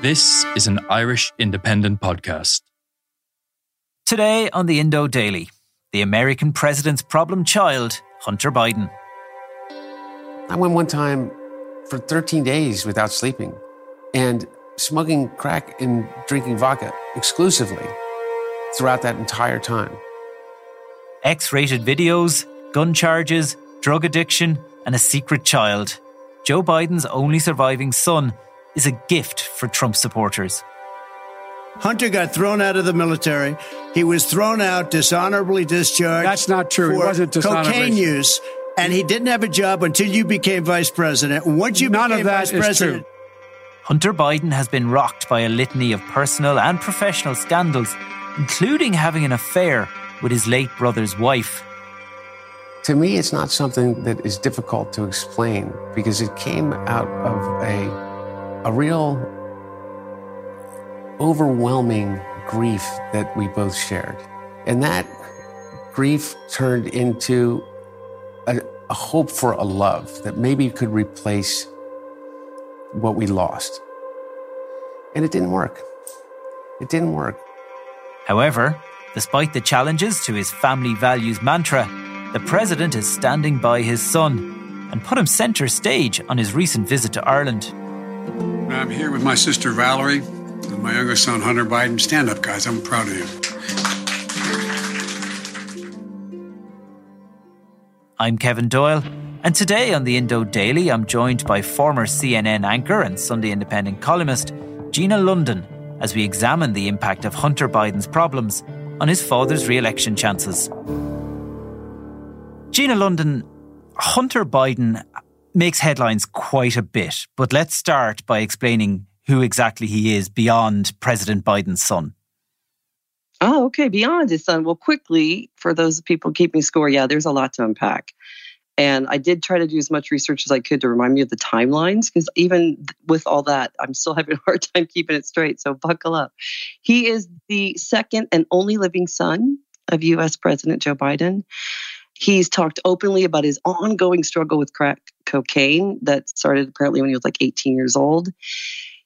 This is an Irish independent podcast. Today on the Indo Daily, the American president's problem child, Hunter Biden. I went one time for 13 days without sleeping and smoking crack and drinking vodka exclusively throughout that entire time. X rated videos, gun charges, drug addiction, and a secret child. Joe Biden's only surviving son is a gift for Trump supporters. Hunter got thrown out of the military. He was thrown out, dishonorably discharged. That's not true. He wasn't dishonorably. Cocaine use, and he didn't have a job until you became vice president. Once you None became of that vice is president, true. Hunter Biden has been rocked by a litany of personal and professional scandals, including having an affair with his late brother's wife. To me, it's not something that is difficult to explain because it came out of a, a real overwhelming grief that we both shared. And that grief turned into a, a hope for a love that maybe could replace what we lost. And it didn't work. It didn't work. However, despite the challenges to his family values mantra, the president is standing by his son and put him centre stage on his recent visit to Ireland. I'm here with my sister Valerie and my younger son Hunter Biden. Stand up, guys. I'm proud of you. I'm Kevin Doyle, and today on the Indo Daily, I'm joined by former CNN anchor and Sunday Independent columnist Gina London as we examine the impact of Hunter Biden's problems on his father's re election chances. Gina London, Hunter Biden makes headlines quite a bit, but let's start by explaining who exactly he is beyond President Biden's son. Oh, okay. Beyond his son. Well, quickly, for those people keeping score, yeah, there's a lot to unpack. And I did try to do as much research as I could to remind me of the timelines, because even with all that, I'm still having a hard time keeping it straight. So buckle up. He is the second and only living son of US President Joe Biden. He's talked openly about his ongoing struggle with crack cocaine that started apparently when he was like 18 years old.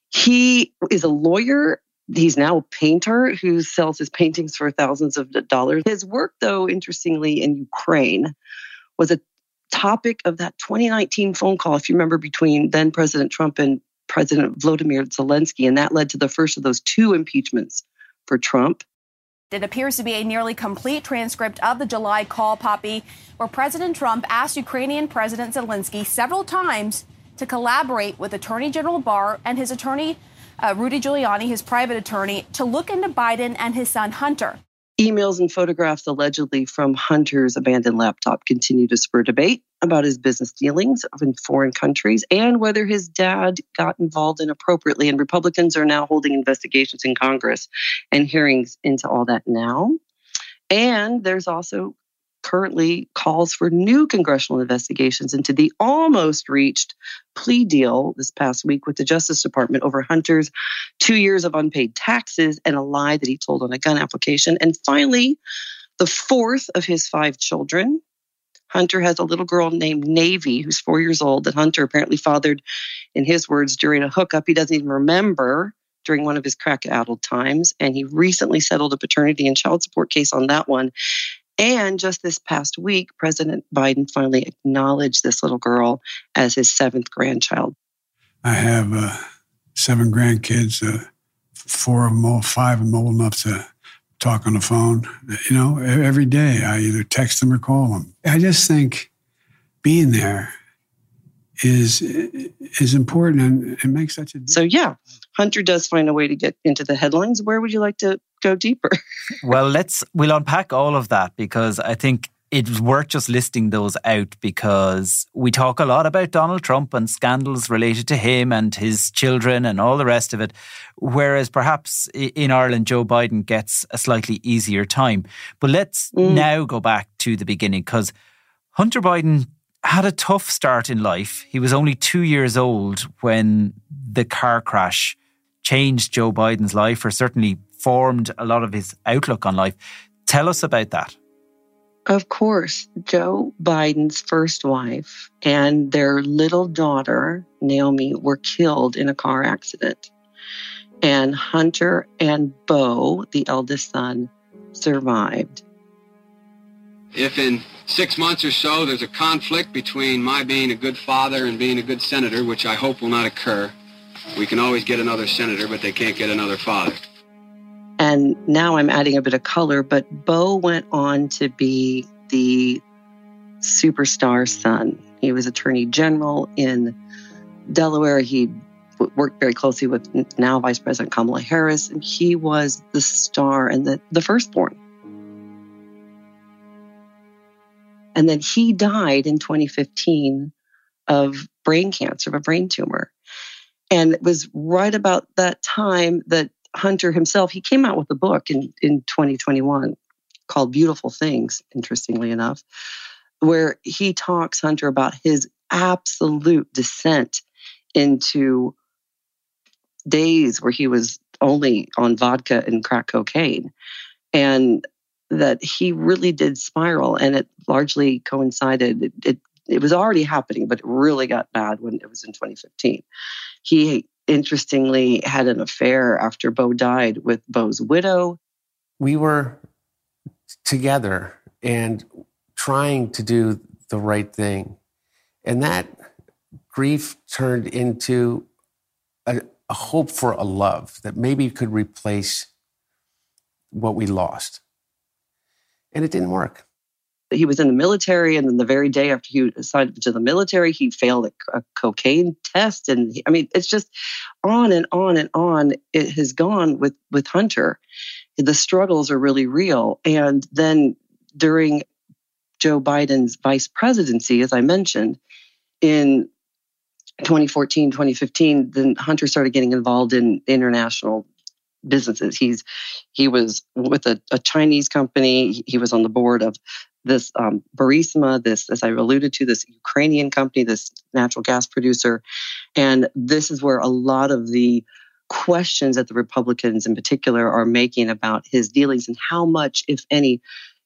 He is a lawyer He's now a painter who sells his paintings for thousands of dollars. His work, though, interestingly, in Ukraine was a topic of that 2019 phone call, if you remember, between then President Trump and President Vladimir Zelensky. And that led to the first of those two impeachments for Trump. It appears to be a nearly complete transcript of the July call, Poppy, where President Trump asked Ukrainian President Zelensky several times to collaborate with Attorney General Barr and his attorney uh, Rudy Giuliani, his private attorney, to look into Biden and his son Hunter. Emails and photographs allegedly from Hunter's abandoned laptop continue to spur debate about his business dealings in foreign countries and whether his dad got involved inappropriately. And Republicans are now holding investigations in Congress and hearings into all that now. And there's also currently calls for new congressional investigations into the almost reached plea deal this past week with the Justice Department over Hunter's two years of unpaid taxes and a lie that he told on a gun application. And finally, the fourth of his five children. Hunter has a little girl named Navy, who's four years old, that Hunter apparently fathered, in his words, during a hookup he doesn't even remember during one of his crack addled times. And he recently settled a paternity and child support case on that one. And just this past week, President Biden finally acknowledged this little girl as his seventh grandchild. I have uh, seven grandkids, uh, four of them, old, five of them old enough to talk on the phone. You know, every day I either text them or call them. I just think being there is is important and it makes such a difference. So yeah, Hunter does find a way to get into the headlines. Where would you like to go deeper? well, let's we'll unpack all of that because I think it's worth just listing those out because we talk a lot about Donald Trump and scandals related to him and his children and all the rest of it. Whereas perhaps in Ireland, Joe Biden gets a slightly easier time. But let's mm. now go back to the beginning because Hunter Biden had a tough start in life. He was only two years old when the car crash changed Joe Biden's life or certainly formed a lot of his outlook on life. Tell us about that. Of course, Joe Biden's first wife and their little daughter, Naomi, were killed in a car accident. And Hunter and Beau, the eldest son, survived. If in six months or so there's a conflict between my being a good father and being a good senator, which I hope will not occur, we can always get another senator, but they can't get another father. And now I'm adding a bit of color, but Beau went on to be the superstar son. He was attorney general in Delaware. He worked very closely with now Vice President Kamala Harris, and he was the star and the, the firstborn. And then he died in 2015 of brain cancer, of a brain tumor. And it was right about that time that Hunter himself, he came out with a book in, in 2021 called Beautiful Things, interestingly enough, where he talks, Hunter, about his absolute descent into days where he was only on vodka and crack cocaine. And that he really did spiral and it largely coincided it, it, it was already happening but it really got bad when it was in 2015 he interestingly had an affair after Beau died with Beau's widow. We were together and trying to do the right thing. And that grief turned into a, a hope for a love that maybe could replace what we lost. And it didn't work he was in the military and then the very day after he signed up to the military he failed a, a cocaine test and he, i mean it's just on and on and on it has gone with with hunter the struggles are really real and then during joe biden's vice presidency as i mentioned in 2014 2015 then hunter started getting involved in international businesses. He's he was with a, a, Chinese company. He was on the board of this um, Burisma, this, as I alluded to, this Ukrainian company, this natural gas producer. And this is where a lot of the questions that the Republicans in particular are making about his dealings and how much, if any,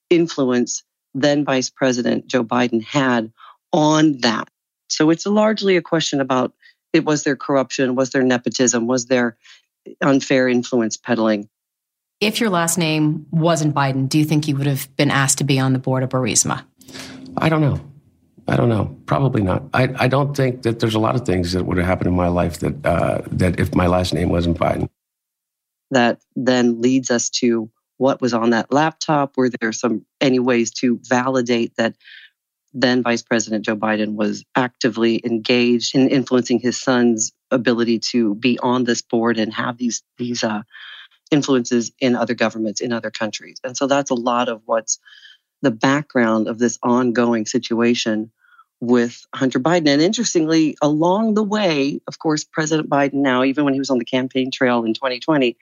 influence then Vice President Joe Biden had on that. So it's largely a question about it was there corruption, was there nepotism, was there unfair influence peddling? If your last name wasn't Biden, do you think you would have been asked to be on the board of Burisma? I don't know. I don't know. Probably not. I, I don't think that there's a lot of things that would have happened in my life that uh, that if my last name wasn't Biden. That then leads us to what was on that laptop. Were there some any ways to validate that then Vice President Joe Biden was actively engaged in influencing his son's ability to be on this board and have these these uh, influences in other governments in other countries. And so that's a lot of what's the background of this ongoing situation with Hunter Biden. And interestingly, along the way, of course, President Biden now, even when he was on the campaign trail in 2020,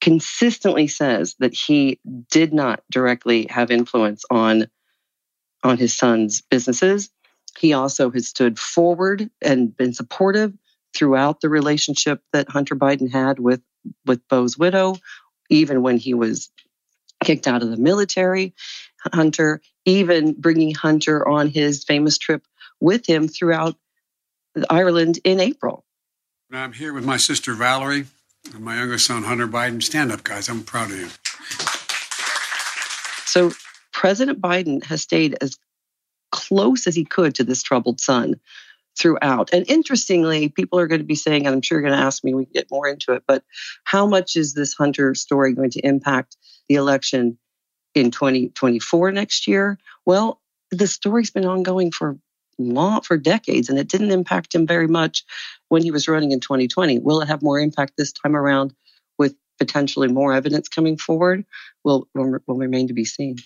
consistently says that he did not directly have influence on, on his son's businesses. He also has stood forward and been supportive throughout the relationship that Hunter Biden had with with Beau's widow, even when he was kicked out of the military. Hunter, even bringing Hunter on his famous trip with him throughout Ireland in April. I'm here with my sister Valerie and my youngest son Hunter Biden. Stand up, guys. I'm proud of you. So President Biden has stayed as close as he could to this troubled son throughout. And interestingly, people are going to be saying, and I'm sure you're going to ask me, we get more into it, but how much is this Hunter story going to impact the election in 2024 next year? Well, the story's been ongoing for long for decades and it didn't impact him very much when he was running in 2020 will it have more impact this time around potentially more evidence coming forward will will, will remain to be seen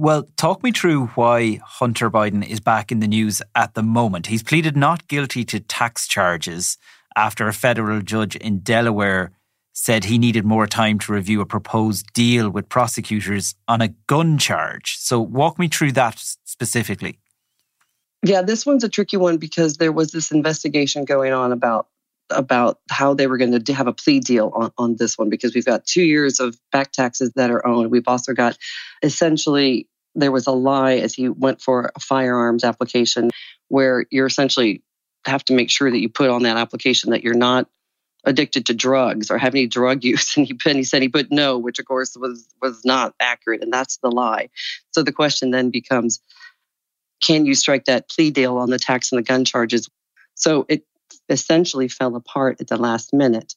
well, talk me through why Hunter Biden is back in the news at the moment. He's pleaded not guilty to tax charges after a federal judge in Delaware said he needed more time to review a proposed deal with prosecutors on a gun charge. So, walk me through that specifically. Yeah, this one's a tricky one because there was this investigation going on about about how they were going to have a plea deal on, on this one because we've got two years of back taxes that are owed. We've also got essentially there was a lie as he went for a firearms application where you're essentially have to make sure that you put on that application that you're not addicted to drugs or have any drug use. And he, and he said he put no which of course was was not accurate and that's the lie. So the question then becomes can you strike that plea deal on the tax and the gun charges? So it essentially fell apart at the last minute.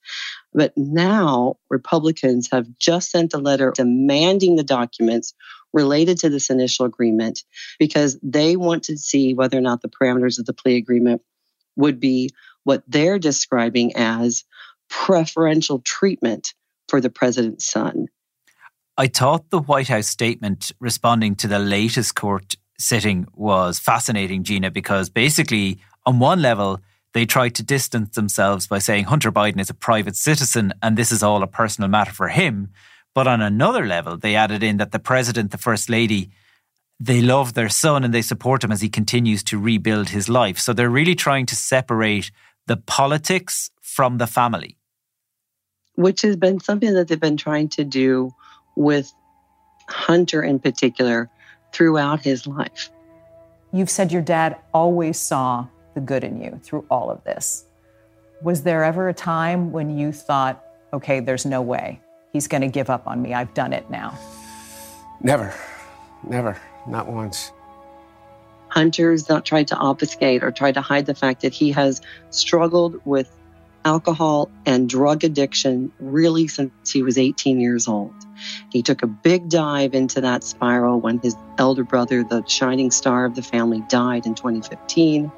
But now Republicans have just sent a letter demanding the documents related to this initial agreement because they want to see whether or not the parameters of the plea agreement would be what they're describing as preferential treatment for the president's son. I thought the White House statement responding to the latest court sitting was fascinating, Gina, because basically, on one level, they tried to distance themselves by saying Hunter Biden is a private citizen and this is all a personal matter for him. But on another level, they added in that the president, the first lady, they love their son and they support him as he continues to rebuild his life. So they're really trying to separate the politics from the family. Which has been something that they've been trying to do with Hunter in particular throughout his life. You've said your dad always saw the good in you through all of this. Was there ever a time when you thought, okay, there's no way he's going to give up on me? I've done it now. Never, never, not once. Hunter's not tried to obfuscate or tried to hide the fact that he has struggled with alcohol and drug addiction really since he was 18 years old. He took a big dive into that spiral when his elder brother, the shining star of the family, died in 2015.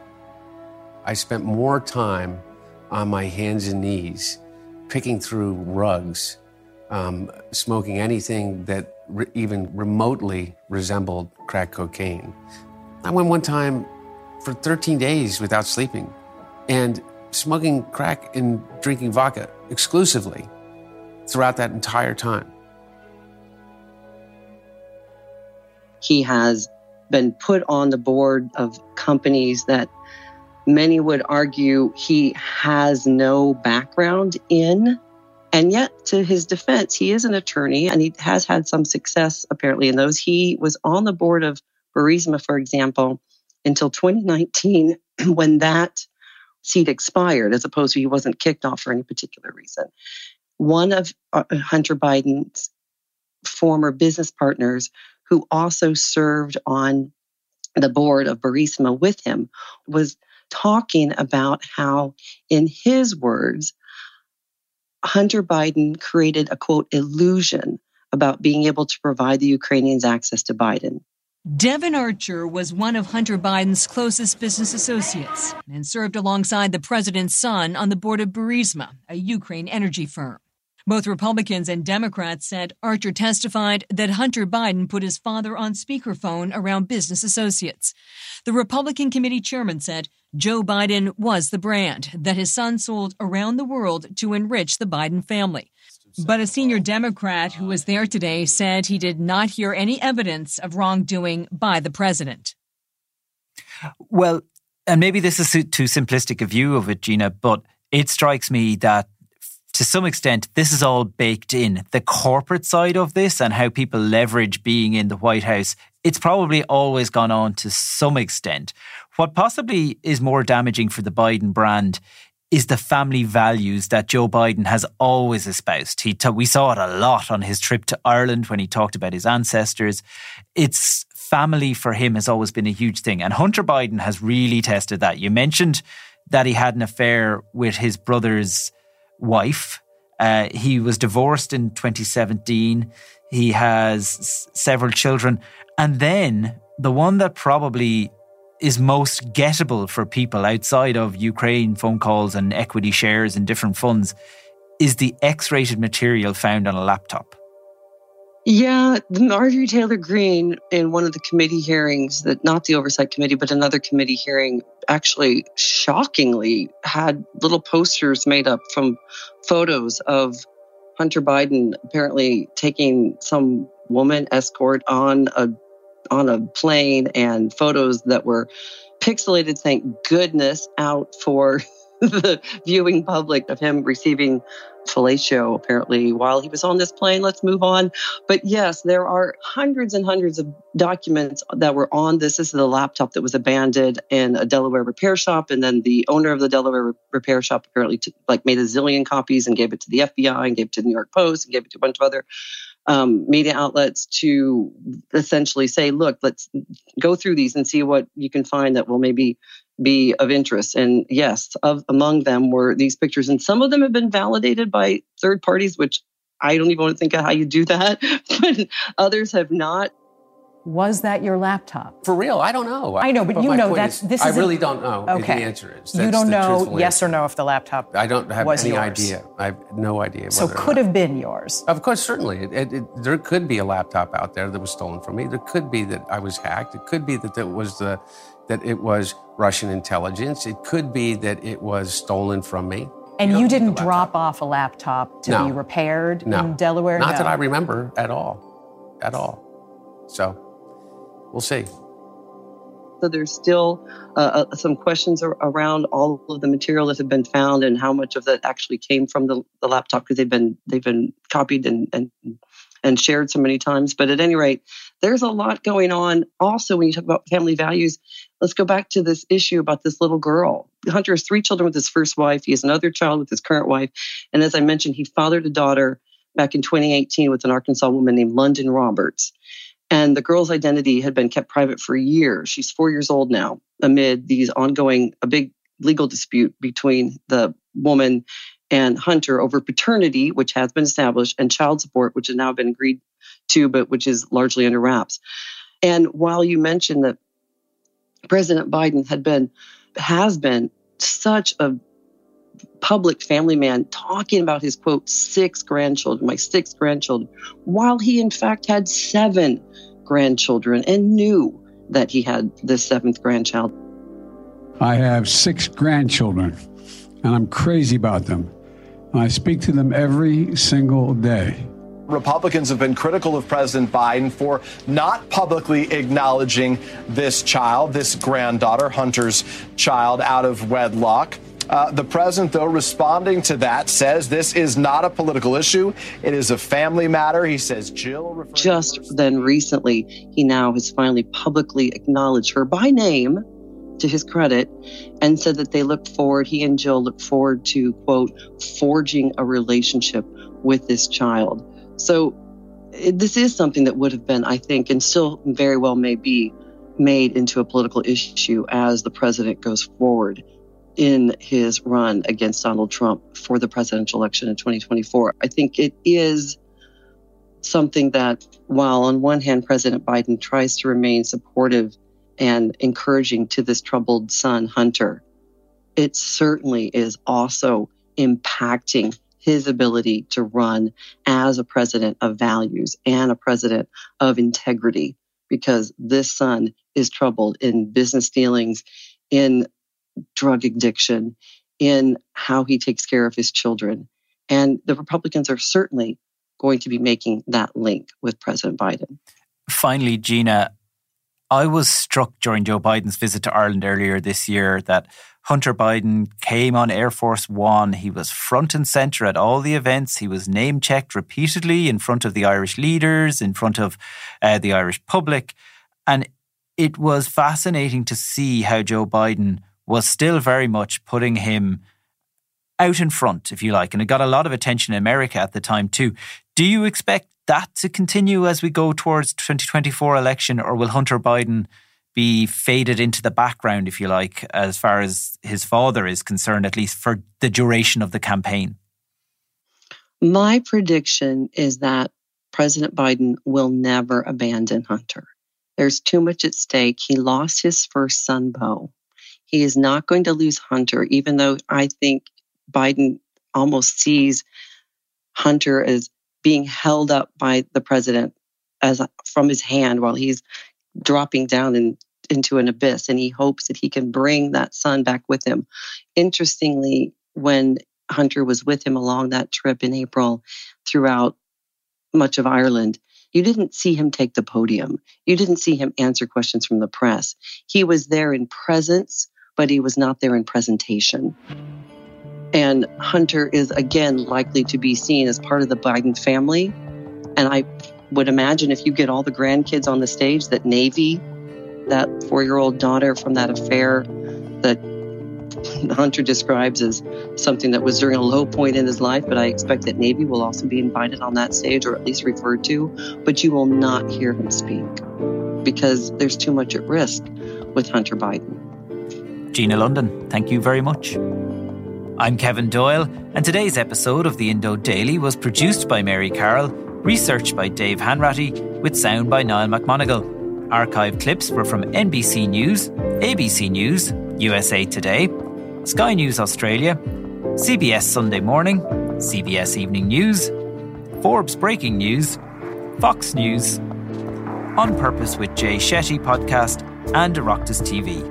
I spent more time on my hands and knees picking through rugs, um, smoking anything that re- even remotely resembled crack cocaine. I went one time for 13 days without sleeping and smoking crack and drinking vodka exclusively throughout that entire time. He has been put on the board of companies that many would argue he has no background in. And yet, to his defense, he is an attorney and he has had some success apparently in those. He was on the board of Burisma, for example, until 2019 when that seat expired, as opposed to he wasn't kicked off for any particular reason. One of uh, Hunter Biden's former business partners, who also served on the board of Burisma with him, was talking about how, in his words, Hunter Biden created a quote illusion about being able to provide the Ukrainians access to Biden. Devon Archer was one of Hunter Biden's closest business associates and served alongside the president's son on the board of Burisma, a Ukraine energy firm. Both Republicans and Democrats said Archer testified that Hunter Biden put his father on speakerphone around business associates. The Republican committee chairman said Joe Biden was the brand that his son sold around the world to enrich the Biden family. But a senior Democrat who was there today said he did not hear any evidence of wrongdoing by the president. Well, and maybe this is too simplistic a view of it, Gina, but it strikes me that to some extent, this is all baked in. The corporate side of this and how people leverage being in the White House, it's probably always gone on to some extent. What possibly is more damaging for the Biden brand is the family values that Joe Biden has always espoused. He t- we saw it a lot on his trip to Ireland when he talked about his ancestors. It's family for him has always been a huge thing. And Hunter Biden has really tested that. You mentioned that he had an affair with his brother's wife. Uh, he was divorced in 2017. He has s- several children. And then the one that probably is most gettable for people outside of Ukraine phone calls and equity shares in different funds is the X rated material found on a laptop. Yeah, Marjorie Taylor Greene in one of the committee hearings that not the oversight committee, but another committee hearing actually shockingly had little posters made up from photos of Hunter Biden apparently taking some woman escort on a on a plane and photos that were pixelated, thank goodness, out for the viewing public of him receiving fellatio apparently while he was on this plane. Let's move on. But yes, there are hundreds and hundreds of documents that were on this. This is the laptop that was abandoned in a Delaware repair shop, and then the owner of the Delaware repair shop apparently like made a zillion copies and gave it to the FBI and gave it to the New York Post and gave it to a bunch of other um, media outlets to essentially say, look, let's go through these and see what you can find that will maybe be of interest. And yes, of among them were these pictures, and some of them have been validated by third parties, which I don't even want to think of how you do that, but others have not. Was that your laptop? For real, I don't know. I know, but, you know point that's is, this I is a- really don't know. Okay. The answer is you don't know yes answer. or no if the laptop I don't have was any yours. idea. I have no idea. So whether could have been yours. Of course, certainly. It, it, it- there could be a laptop out there that was stolen from me. There could be that I was hacked. It could be that it was the that it was Russian intelligence. It could be that it was stolen from me. And don't you didn't drop off a laptop to No. be repaired No. in Delaware? Not No. that I remember at all. At all. So we'll see. So there's still uh, uh, some questions ar- around all of the material that have been found and how much of that actually came from the, the laptop because they've been they've been copied and, and and shared so many times. But at any rate, there's a lot going on. Also, when you talk about family values, let's go back to this issue about this little girl. Hunter has three children with his first wife. He has another child with his current wife, and as I mentioned, he fathered a daughter back in 2018 with an Arkansas woman named London Roberts. And the girl's identity had been kept private for years. She's four years old now, amid these ongoing, a big legal dispute between the woman and Hunter over paternity, which has been established, and child support, which has now been agreed to, but which is largely under wraps. And while you mentioned that President Biden had been, has been such a public family man talking about his quote six grandchildren, my six grandchildren, while he in fact had seven grandchildren and knew that he had the seventh grandchild. I have six grandchildren, and I'm crazy about them. I speak to them every single day. Republicans have been critical of President Biden for not publicly acknowledging this child, this granddaughter, Hunter's child, out of wedlock. Uh, the president, though, responding to that, says this is not a political issue. It is a family matter. He says Jill. Just then recently, he now has finally publicly acknowledged her by name to his credit and said that they look forward, he and Jill look forward to, quote, forging a relationship with this child. So it, this is something that would have been, I think, and still very well may be made into a political issue as the president goes forward in his run against Donald Trump for the presidential election in 2024. I think it is something that, while on one hand, President Biden tries to remain supportive and encouraging to this troubled son, Hunter, it certainly is also impacting his ability to run as a president of values and a president of integrity because this son is troubled in business dealings, in drug addiction, in how he takes care of his children. And the Republicans are certainly going to be making that link with President Biden. Finally, Gina, I was struck during Joe Biden's visit to Ireland earlier this year that Hunter Biden came on Air Force One. He was front and center at all the events. He was name checked repeatedly in front of the Irish leaders, in front of uh, the Irish public. And it was fascinating to see how Joe Biden was still very much putting him out in front, if you like, and it got a lot of attention in America at the time too. Do you expect that to continue as we go towards 2024 election, or will Hunter Biden be faded into the background, if you like, as far as his father is concerned, at least for the duration of the campaign? My prediction is that President Biden will never abandon Hunter. There's too much at stake. He lost his first son, Beau. He is not going to lose Hunter, even though I think Biden almost sees Hunter as being held up by the president as from his hand while he's dropping down in, into an abyss and he hopes that he can bring that son back with him. Interestingly when hunter was with him along that trip in april throughout much of ireland you didn't see him take the podium. You didn't see him answer questions from the press. He was there in presence but he was not there in presentation. And Hunter is again likely to be seen as part of the Biden family. And I would imagine if you get all the grandkids on the stage, that Navy, that four year old daughter from that affair that Hunter describes as something that was during a low point in his life, but I expect that Navy will also be invited on that stage or at least referred to. But you will not hear him speak because there's too much at risk with Hunter Biden. Gina London, thank you very much. I'm Kevin Doyle, and today's episode of the Indo Daily was produced by Mary Carroll, researched by Dave Hanratty, with sound by Niall McMonigal. Archive clips were from NBC News, ABC News, USA Today, Sky News Australia, CBS Sunday Morning, CBS Evening News, Forbes Breaking News, Fox News, On Purpose with Jay Shetty podcast, and Oireachtas TV.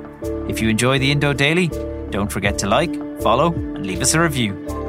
If you enjoy the Indo Daily, don't forget to like, follow, and leave us a review.